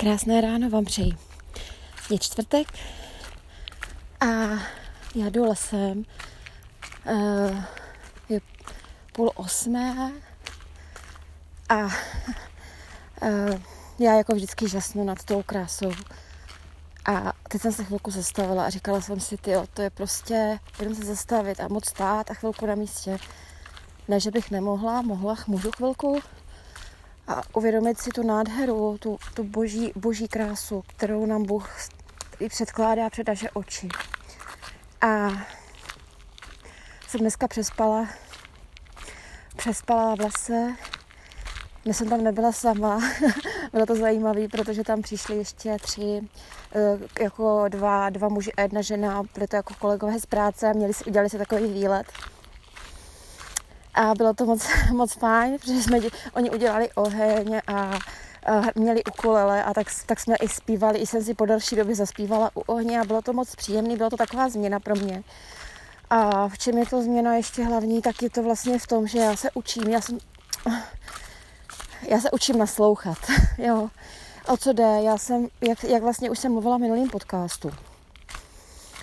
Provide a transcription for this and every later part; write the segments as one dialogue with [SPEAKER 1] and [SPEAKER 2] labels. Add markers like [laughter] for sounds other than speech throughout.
[SPEAKER 1] Krásné ráno vám přeji. Je čtvrtek a já jdu lesem. Uh, je půl osmé a uh, já jako vždycky žasnu nad tou krásou. A teď jsem se chvilku zastavila a říkala jsem si, ty, to je prostě, jenom se zastavit a moc stát a chvilku na místě. Ne, že bych nemohla, mohla, můžu chvilku, a uvědomit si tu nádheru, tu, tu boží, boží krásu, kterou nám Bůh předkládá před naše oči. A jsem dneska přespala, přespala v lese, dnes jsem tam nebyla sama, [laughs] bylo to zajímavé, protože tam přišli ještě tři, eh, jako dva, dva muži a jedna žena, byly to jako kolegové z práce a měli si, udělali si takový výlet a bylo to moc, [laughs] moc fajn, protože jsme, oni udělali oheň a, měli ukulele a tak, tak jsme i zpívali, i jsem si po další době zaspívala u ohně a bylo to moc příjemné, byla to taková změna pro mě. A v čem je to změna ještě hlavní, tak je to vlastně v tom, že já se učím, já jsem, já se učím naslouchat, [laughs] jo. O co jde? Já jsem, jak, jak vlastně už jsem mluvila v minulým podcastu,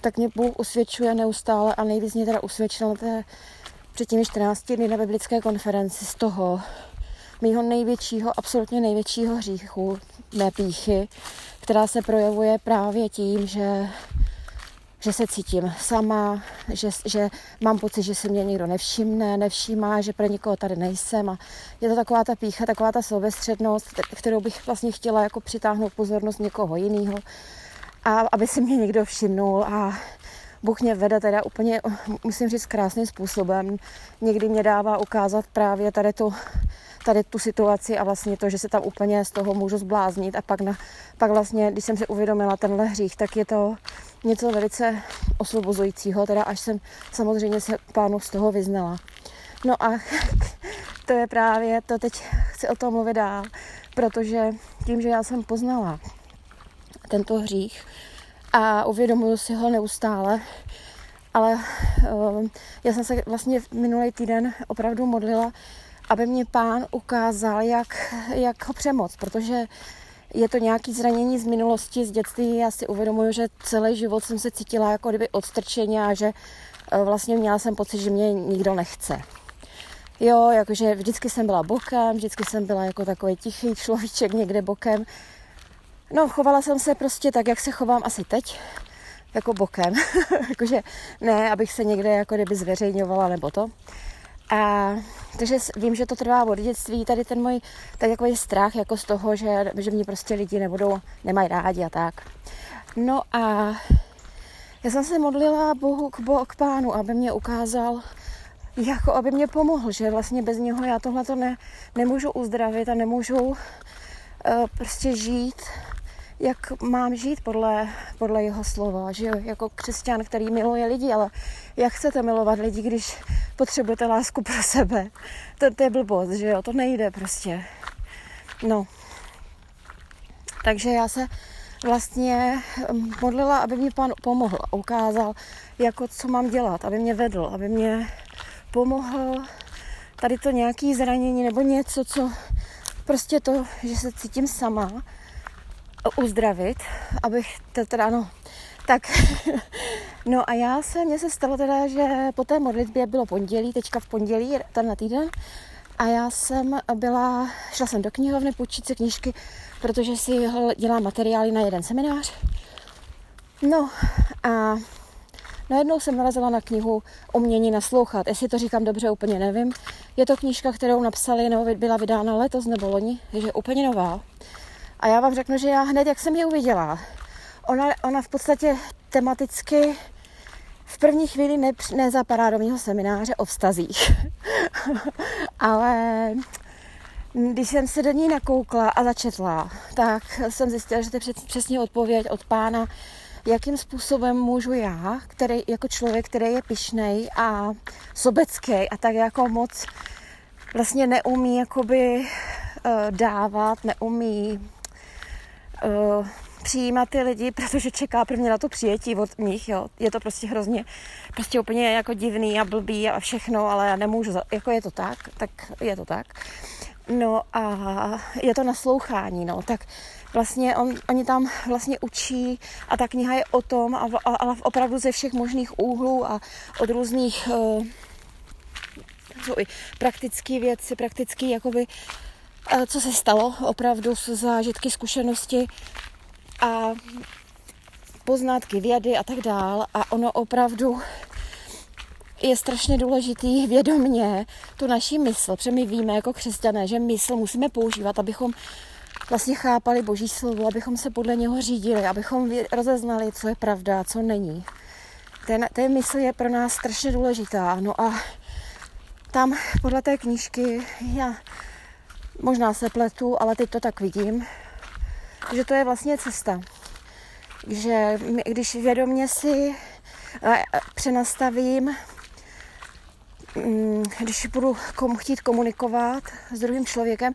[SPEAKER 1] tak mě Bůh usvědčuje neustále a nejvíc mě teda usvědčil na té před těmi 14 dny na biblické konferenci z toho mýho největšího, absolutně největšího hříchu, mé píchy, která se projevuje právě tím, že, že se cítím sama, že, že mám pocit, že se mě nikdo nevšimne, nevšímá, že pro nikoho tady nejsem. A je to taková ta pícha, taková ta sobestřednost, kterou bych vlastně chtěla jako přitáhnout pozornost někoho jiného a aby si mě někdo všimnul. A Bůh mě vede teda úplně, musím říct, krásným způsobem. Někdy mě dává ukázat právě tady tu, tady tu situaci a vlastně to, že se tam úplně z toho můžu zbláznit a pak, na, pak vlastně, když jsem si uvědomila tenhle hřích, tak je to něco velice osvobozujícího, teda až jsem samozřejmě se pánu z toho vyznala. No a [laughs] to je právě, to teď chci o tom mluvit dál, protože tím, že já jsem poznala tento hřích, a uvědomuju si ho neustále. Ale uh, já jsem se vlastně minulý týden opravdu modlila, aby mě pán ukázal, jak, jak ho přemoc, protože je to nějaké zranění z minulosti, z dětství. Já si uvědomuju, že celý život jsem se cítila jako kdyby odstrčeně a že uh, vlastně měla jsem pocit, že mě nikdo nechce. Jo, jakože vždycky jsem byla bokem, vždycky jsem byla jako takový tichý človíček někde bokem No, chovala jsem se prostě tak, jak se chovám asi teď, jako bokem. [laughs] Jakože ne, abych se někde jako kdyby zveřejňovala nebo to. A takže vím, že to trvá od dětství, tady ten můj tak jako strach jako z toho, že, že mě prostě lidi nebudou, nemají rádi a tak. No a já jsem se modlila Bohu k, bo, k pánu, aby mě ukázal, jako aby mě pomohl, že vlastně bez něho já tohle to ne, nemůžu uzdravit a nemůžu uh, prostě žít jak mám žít podle, podle jeho slova, že jako křesťan, který miluje lidi, ale jak chcete milovat lidi, když potřebujete lásku pro sebe? To, to je blbost, že jo, to nejde prostě. No. Takže já se vlastně hm, modlila, aby mě pán pomohl ukázal, jako co mám dělat, aby mě vedl, aby mě pomohl tady to nějaký zranění nebo něco, co prostě to, že se cítím sama, uzdravit, abych to teda, no, tak, [laughs] no a já se, mně se stalo teda, že po té modlitbě bylo pondělí, teďka v pondělí, ten týden, a já jsem byla, šla jsem do knihovny půjčit si knížky, protože si dělám materiály na jeden seminář. No a najednou jsem narazila na knihu Umění naslouchat. Jestli to říkám dobře, úplně nevím. Je to knížka, kterou napsali, nebo byla vydána letos nebo loni, je úplně nová. A já vám řeknu, že já hned, jak jsem ji uviděla, ona, ona v podstatě tematicky v první chvíli ne, nezapadá do mého semináře o vztazích. [laughs] Ale když jsem se do ní nakoukla a začetla, tak jsem zjistila, že to je přesně odpověď od pána, jakým způsobem můžu já, který, jako člověk, který je pišnej a sobecký a tak jako moc vlastně neumí jakoby uh, dávat, neumí uh, přijímat ty lidi, protože čeká prvně na to přijetí od nich, jo. Je to prostě hrozně, prostě úplně jako divný a blbý a všechno, ale já nemůžu, jako je to tak, tak je to tak. No a je to naslouchání, no, tak vlastně on, oni tam vlastně učí a ta kniha je o tom, ale opravdu ze všech možných úhlů a od různých uh, jsou i praktické věci, praktické jakoby, co se stalo opravdu zážitky, zkušenosti a poznatky vědy a tak dál a ono opravdu je strašně důležitý vědomně tu naší mysl, protože my víme jako křesťané, že mysl musíme používat, abychom vlastně chápali Boží slovo, abychom se podle něho řídili, abychom rozeznali, co je pravda a co není. Ten, ten mysl je pro nás strašně důležitá. No a tam podle té knížky, já možná se pletu, ale teď to tak vidím, že to je vlastně cesta. Že když vědomě si přenastavím Mm, když budu komu chtít komunikovat s druhým člověkem,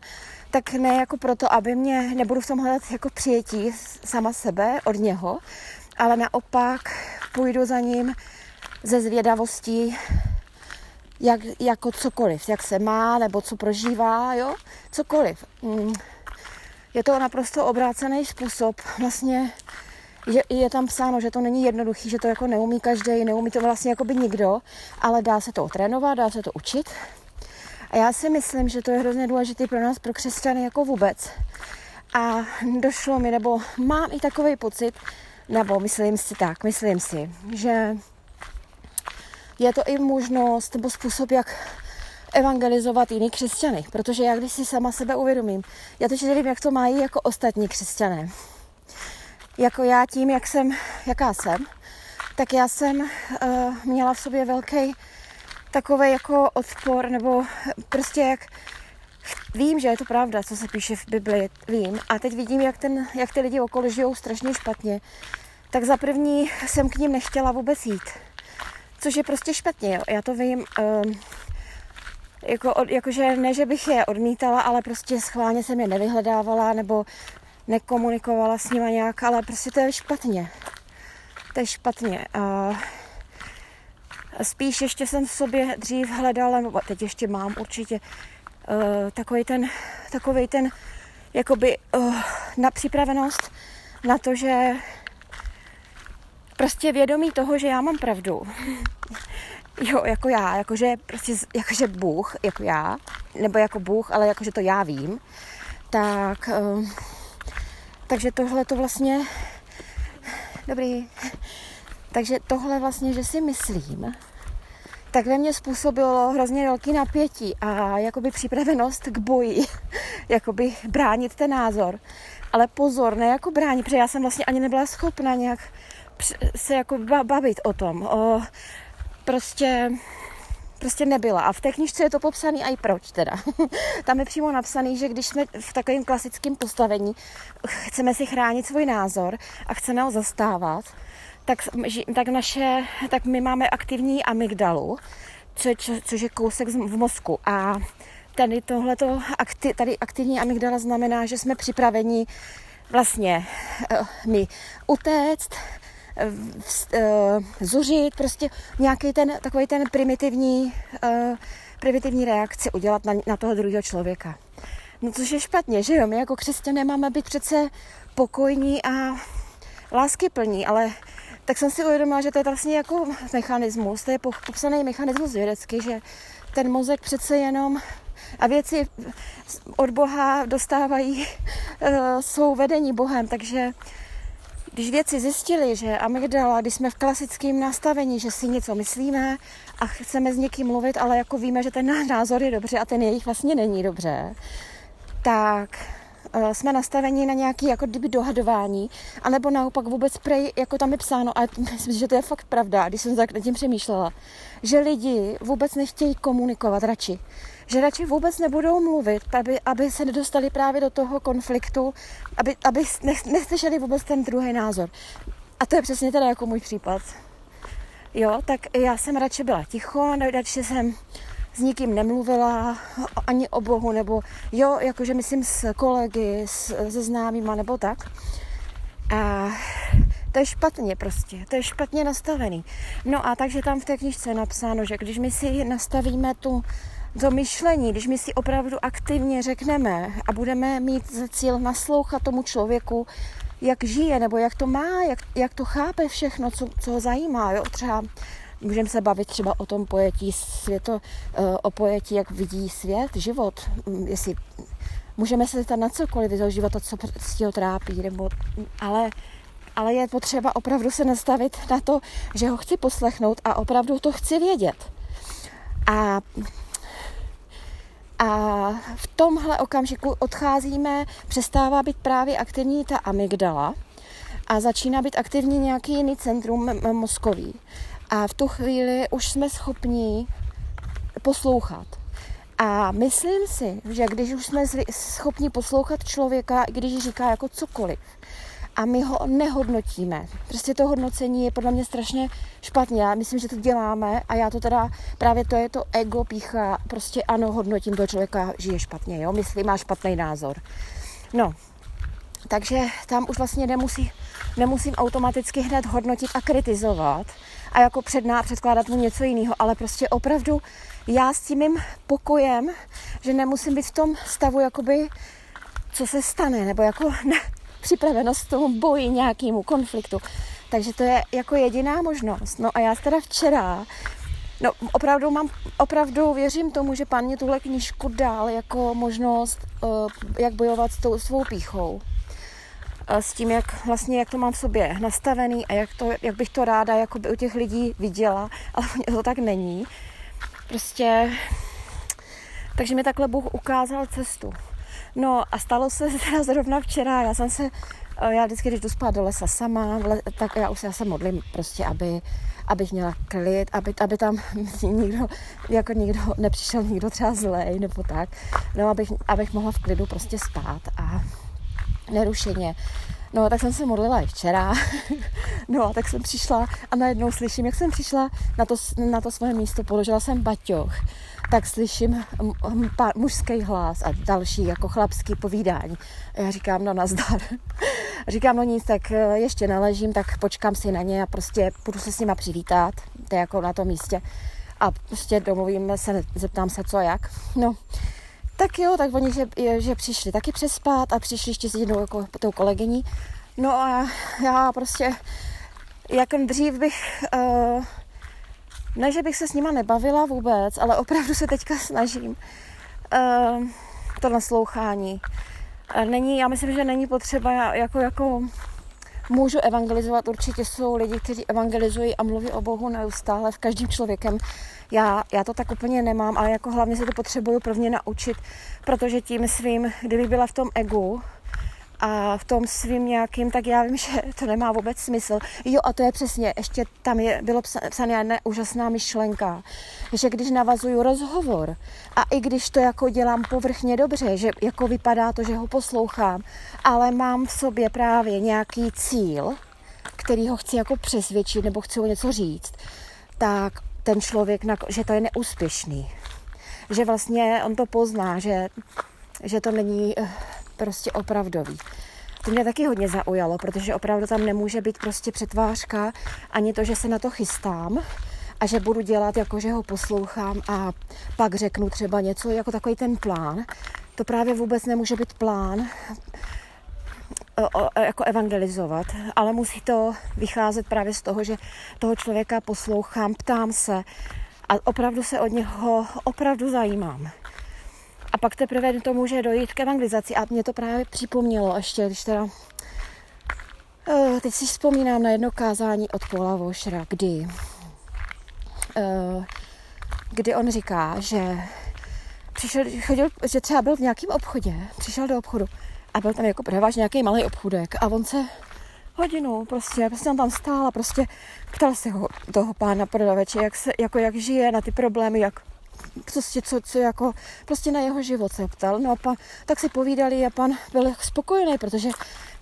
[SPEAKER 1] tak ne jako proto, aby mě, nebudu v tom hledat jako přijetí sama sebe od něho, ale naopak půjdu za ním ze zvědavostí, jak, jako cokoliv, jak se má, nebo co prožívá, jo, cokoliv. Mm. Je to naprosto obrácený způsob vlastně je, je tam psáno, že to není jednoduchý, že to jako neumí každý, neumí to vlastně jako by nikdo, ale dá se to trénovat, dá se to učit. A já si myslím, že to je hrozně důležité pro nás, pro křesťany jako vůbec. A došlo mi, nebo mám i takový pocit, nebo myslím si tak, myslím si, že je to i možnost nebo způsob, jak evangelizovat jiný křesťany. Protože já když si sama sebe uvědomím, já teď nevím, jak to mají jako ostatní křesťané jako já tím, jak jsem, jaká jsem, tak já jsem uh, měla v sobě velký takový jako odpor, nebo prostě jak vím, že je to pravda, co se píše v Bibli, vím. A teď vidím, jak, ten, jak ty lidi okolo žijou strašně špatně. Tak za první jsem k ním nechtěla vůbec jít. Což je prostě špatně, jo. Já to vím, um, jako, jakože ne, že bych je odmítala, ale prostě schválně jsem je nevyhledávala, nebo nekomunikovala s nima nějak, ale prostě to je špatně. To je špatně. A spíš ještě jsem v sobě dřív hledala, nebo teď ještě mám určitě, uh, takový ten, takový ten, jakoby uh, na připravenost na to, že prostě vědomí toho, že já mám pravdu. [laughs] jo, jako já, jakože prostě, jakože Bůh, jako já, nebo jako Bůh, ale jakože to já vím, tak uh, takže tohle to vlastně... Dobrý. Takže tohle vlastně, že si myslím, tak ve mně způsobilo hrozně velký napětí a jakoby připravenost k boji, [laughs] jakoby bránit ten názor. Ale pozor, ne jako bránit, protože já jsem vlastně ani nebyla schopna nějak se jako bavit o tom. O, prostě prostě nebyla. A v té knižce je to popsané i proč teda. [laughs] Tam je přímo napsaný, že když jsme v takovém klasickém postavení, chceme si chránit svůj názor a chceme ho zastávat, tak, tak, naše, tak my máme aktivní amygdalu, co, co, což je kousek v mozku. A tady tohleto, akti, tady aktivní amygdala znamená, že jsme připraveni vlastně uh, my utéct, Eh, zuřit, prostě nějaký ten, takový ten primitivní, uh, primitivní reakci udělat na, na toho druhého člověka. No což je špatně, že jo? My jako křesťané máme být přece pokojní a láskyplní, ale tak jsem si uvědomila, že to je vlastně jako mechanismus, to je popsaný mechanismus vědecky, že ten mozek přece jenom a věci od Boha dostávají uh, svou vedení Bohem, takže když věci zjistili, že amygdala, když jsme v klasickém nastavení, že si něco myslíme a chceme s někým mluvit, ale jako víme, že ten náš názor je dobře a ten jejich vlastně není dobře, tak uh, jsme nastaveni na nějaký jako kdyby dohadování, anebo naopak vůbec prej, jako tam je psáno, a [laughs] myslím, že to je fakt pravda, když jsem nad tím přemýšlela, že lidi vůbec nechtějí komunikovat radši že radši vůbec nebudou mluvit, aby, aby se nedostali právě do toho konfliktu, aby, aby neslyšeli vůbec ten druhý názor. A to je přesně teda jako můj případ. Jo, tak já jsem radši byla ticho, radši jsem s nikým nemluvila, ani o Bohu, nebo jo, jakože myslím s kolegy, s, se známýma, nebo tak. A to je špatně prostě, to je špatně nastavený. No a takže tam v té knižce je napsáno, že když my si nastavíme tu to myšlení, když my si opravdu aktivně řekneme a budeme mít za cíl naslouchat tomu člověku, jak žije, nebo jak to má, jak, jak to chápe všechno, co, co ho zajímá. Jo? Třeba můžeme se bavit třeba o tom pojetí světo, eh, o pojetí, jak vidí svět, život, mm, jestli můžeme se zeptat na cokoliv z života, co ho trápí, nebo, ale, ale je potřeba opravdu se nastavit na to, že ho chci poslechnout a opravdu to chci vědět. A a v tomhle okamžiku odcházíme, přestává být právě aktivní ta amygdala a začíná být aktivní nějaký jiný centrum mozkový. A v tu chvíli už jsme schopni poslouchat. A myslím si, že když už jsme schopni poslouchat člověka, když říká jako cokoliv, a my ho nehodnotíme. Prostě to hodnocení je podle mě strašně špatně. Já myslím, že to děláme a já to teda, právě to je to ego pícha, prostě ano, hodnotím toho člověka, žije špatně, jo, myslí, má špatný názor. No, takže tam už vlastně nemusí, nemusím automaticky hned hodnotit a kritizovat a jako předná předkládat mu něco jiného, ale prostě opravdu já s tím mým pokojem, že nemusím být v tom stavu, jakoby, co se stane, nebo jako ne, připravenost tomu boji, nějakému konfliktu. Takže to je jako jediná možnost. No a já teda včera No, opravdu mám, opravdu věřím tomu, že pán mě tuhle knížku dal jako možnost, uh, jak bojovat s tou svou píchou. Uh, s tím, jak vlastně, jak to mám v sobě nastavený a jak, to, jak bych to ráda jako by u těch lidí viděla, [laughs] ale to tak není. Prostě, takže mi takhle Bůh ukázal cestu. No a stalo se [laughs] teda zrovna včera, já jsem se, eh, já vždycky, když jdu spát do lesa sama, tak já už se, já se modlím prostě, aby, abych měla klid, aby, aby tam [laughs] nikdo, jako nikdo, nepřišel nikdo třeba zlej nebo tak, no abych, abych mohla v klidu prostě spát a nerušeně. No, tak jsem se modlila i včera. [laughs] no, a tak jsem přišla a najednou slyším, jak jsem přišla na to, na to svoje místo, položila jsem baťoch tak slyším mužský hlas a další jako chlapský povídání. Já říkám, no nazdar. [laughs] Říkám, no nic, tak eh, ještě naležím, tak počkám si na ně a prostě budu se s nima přivítat, to je jako na tom místě. A prostě domluvíme se, zeptám se, co jak. No, tak jo, tak oni, že, že přišli taky přespat a přišli ještě s jednou jako tou kolegyní. No a já prostě, jak dřív bych uh, ne, že bych se s nima nebavila vůbec, ale opravdu se teďka snažím uh, to naslouchání. Není, já myslím, že není potřeba jako, jako můžu evangelizovat, určitě jsou lidi, kteří evangelizují a mluví o Bohu neustále v každým člověkem. Já, já to tak úplně nemám, ale jako hlavně se to potřebuju prvně naučit, protože tím svým, kdybych byla v tom egu, a v tom svým nějakým, tak já vím, [laughs] že to nemá vůbec smysl. Jo, a to je přesně, ještě tam je, bylo psané jedna úžasná myšlenka, že když navazuju rozhovor a i když to jako dělám povrchně dobře, že jako vypadá to, že ho poslouchám, ale mám v sobě právě nějaký cíl, který ho chci jako přesvědčit nebo chci o něco říct, tak ten člověk, že to je neúspěšný. Že vlastně on to pozná, že, že to není eh, prostě opravdový. To mě taky hodně zaujalo, protože opravdu tam nemůže být prostě přetvářka, ani to, že se na to chystám a že budu dělat jako, že ho poslouchám a pak řeknu třeba něco jako takový ten plán. To právě vůbec nemůže být plán o, o, jako evangelizovat, ale musí to vycházet právě z toho, že toho člověka poslouchám, ptám se a opravdu se od něho opravdu zajímám. A pak teprve to může dojít k evangelizaci. A mě to právě připomnělo ještě, když teda... Uh, teď si vzpomínám na jedno kázání od Paula Vošera, kdy, uh, kdy on říká, že přišel, chodil, že třeba byl v nějakém obchodě, přišel do obchodu a byl tam jako převážně nějaký malý obchudek a on se hodinu prostě, prostě on tam stál a prostě ptal se ho, toho pána prodaveče, jak, se, jako jak žije na ty problémy, jak prostě co, co jako, prostě na jeho život se ptal. No a pan, tak si povídali a pan byl spokojený, protože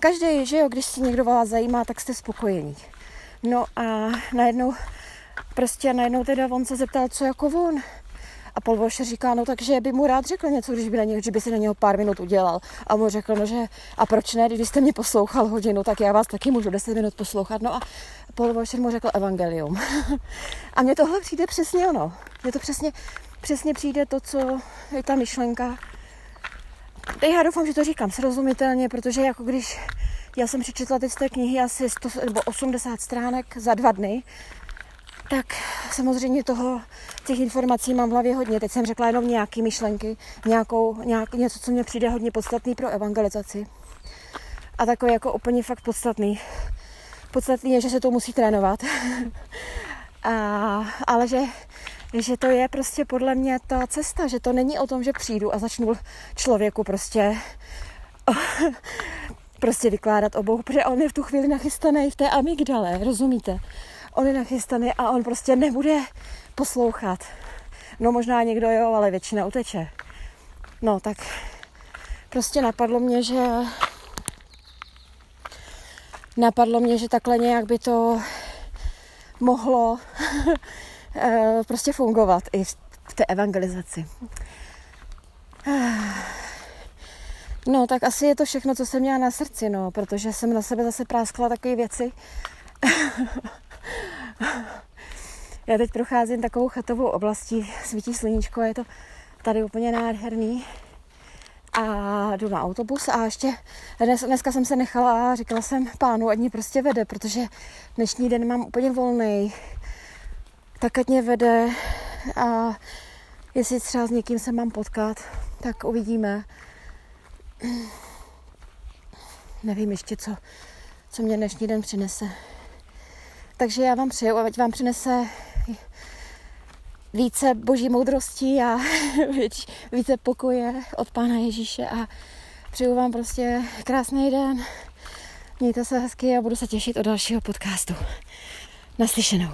[SPEAKER 1] každý, že jo, když se někdo vás zajímá, tak jste spokojení. No a najednou, prostě najednou teda on se zeptal, co jako on. A Paul Washer říká, no takže by mu rád řekl něco, když by, na něj, že by si na něho pár minut udělal. A mu řekl, no že a proč ne, když jste mě poslouchal hodinu, tak já vás taky můžu 10 minut poslouchat. No a Paul Washer mu řekl evangelium. [laughs] a mně tohle přijde přesně ono. Je to přesně, přesně přijde to, co je ta myšlenka. Já doufám, že to říkám srozumitelně, protože jako když já jsem přečetla ty z té knihy asi 100 nebo 80 stránek za dva dny, tak samozřejmě toho, těch informací mám v hlavě hodně. Teď jsem řekla jenom nějaké myšlenky, nějakou, nějak, něco, co mě přijde hodně podstatný pro evangelizaci. A takový jako úplně fakt podstatný. Podstatný je, že se to musí trénovat. [laughs] a, ale že, že to je prostě podle mě ta cesta, že to není o tom, že přijdu a začnu člověku prostě [laughs] prostě vykládat o Bohu, protože on je v tu chvíli nachystaný v té amygdale, rozumíte? On je nachystaný a on prostě nebude poslouchat. No možná někdo jo, ale většina uteče. No tak prostě napadlo mě, že napadlo mě, že takhle nějak by to mohlo [laughs] prostě fungovat i v té evangelizaci. No, tak asi je to všechno, co jsem měla na srdci, no, protože jsem na sebe zase práskla takové věci. [laughs] Já teď procházím takovou chatovou oblastí, svítí sluníčko, je to tady úplně nádherný. A jdu na autobus a ještě dnes, dneska jsem se nechala a říkala jsem pánu, ať mě prostě vede, protože dnešní den mám úplně volný. Tak ať mě vede a jestli třeba s někým se mám potkat, tak uvidíme. Nevím ještě, co, co mě dnešní den přinese. Takže já vám přeju, ať vám přinese více boží moudrosti a [laughs] více pokoje od Pána Ježíše a přeju vám prostě krásný den. Mějte se hezky a budu se těšit od dalšího podcastu. Naslyšenou.